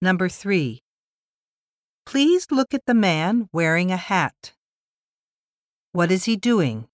Number 3. Please look at the man wearing a hat. What is he doing?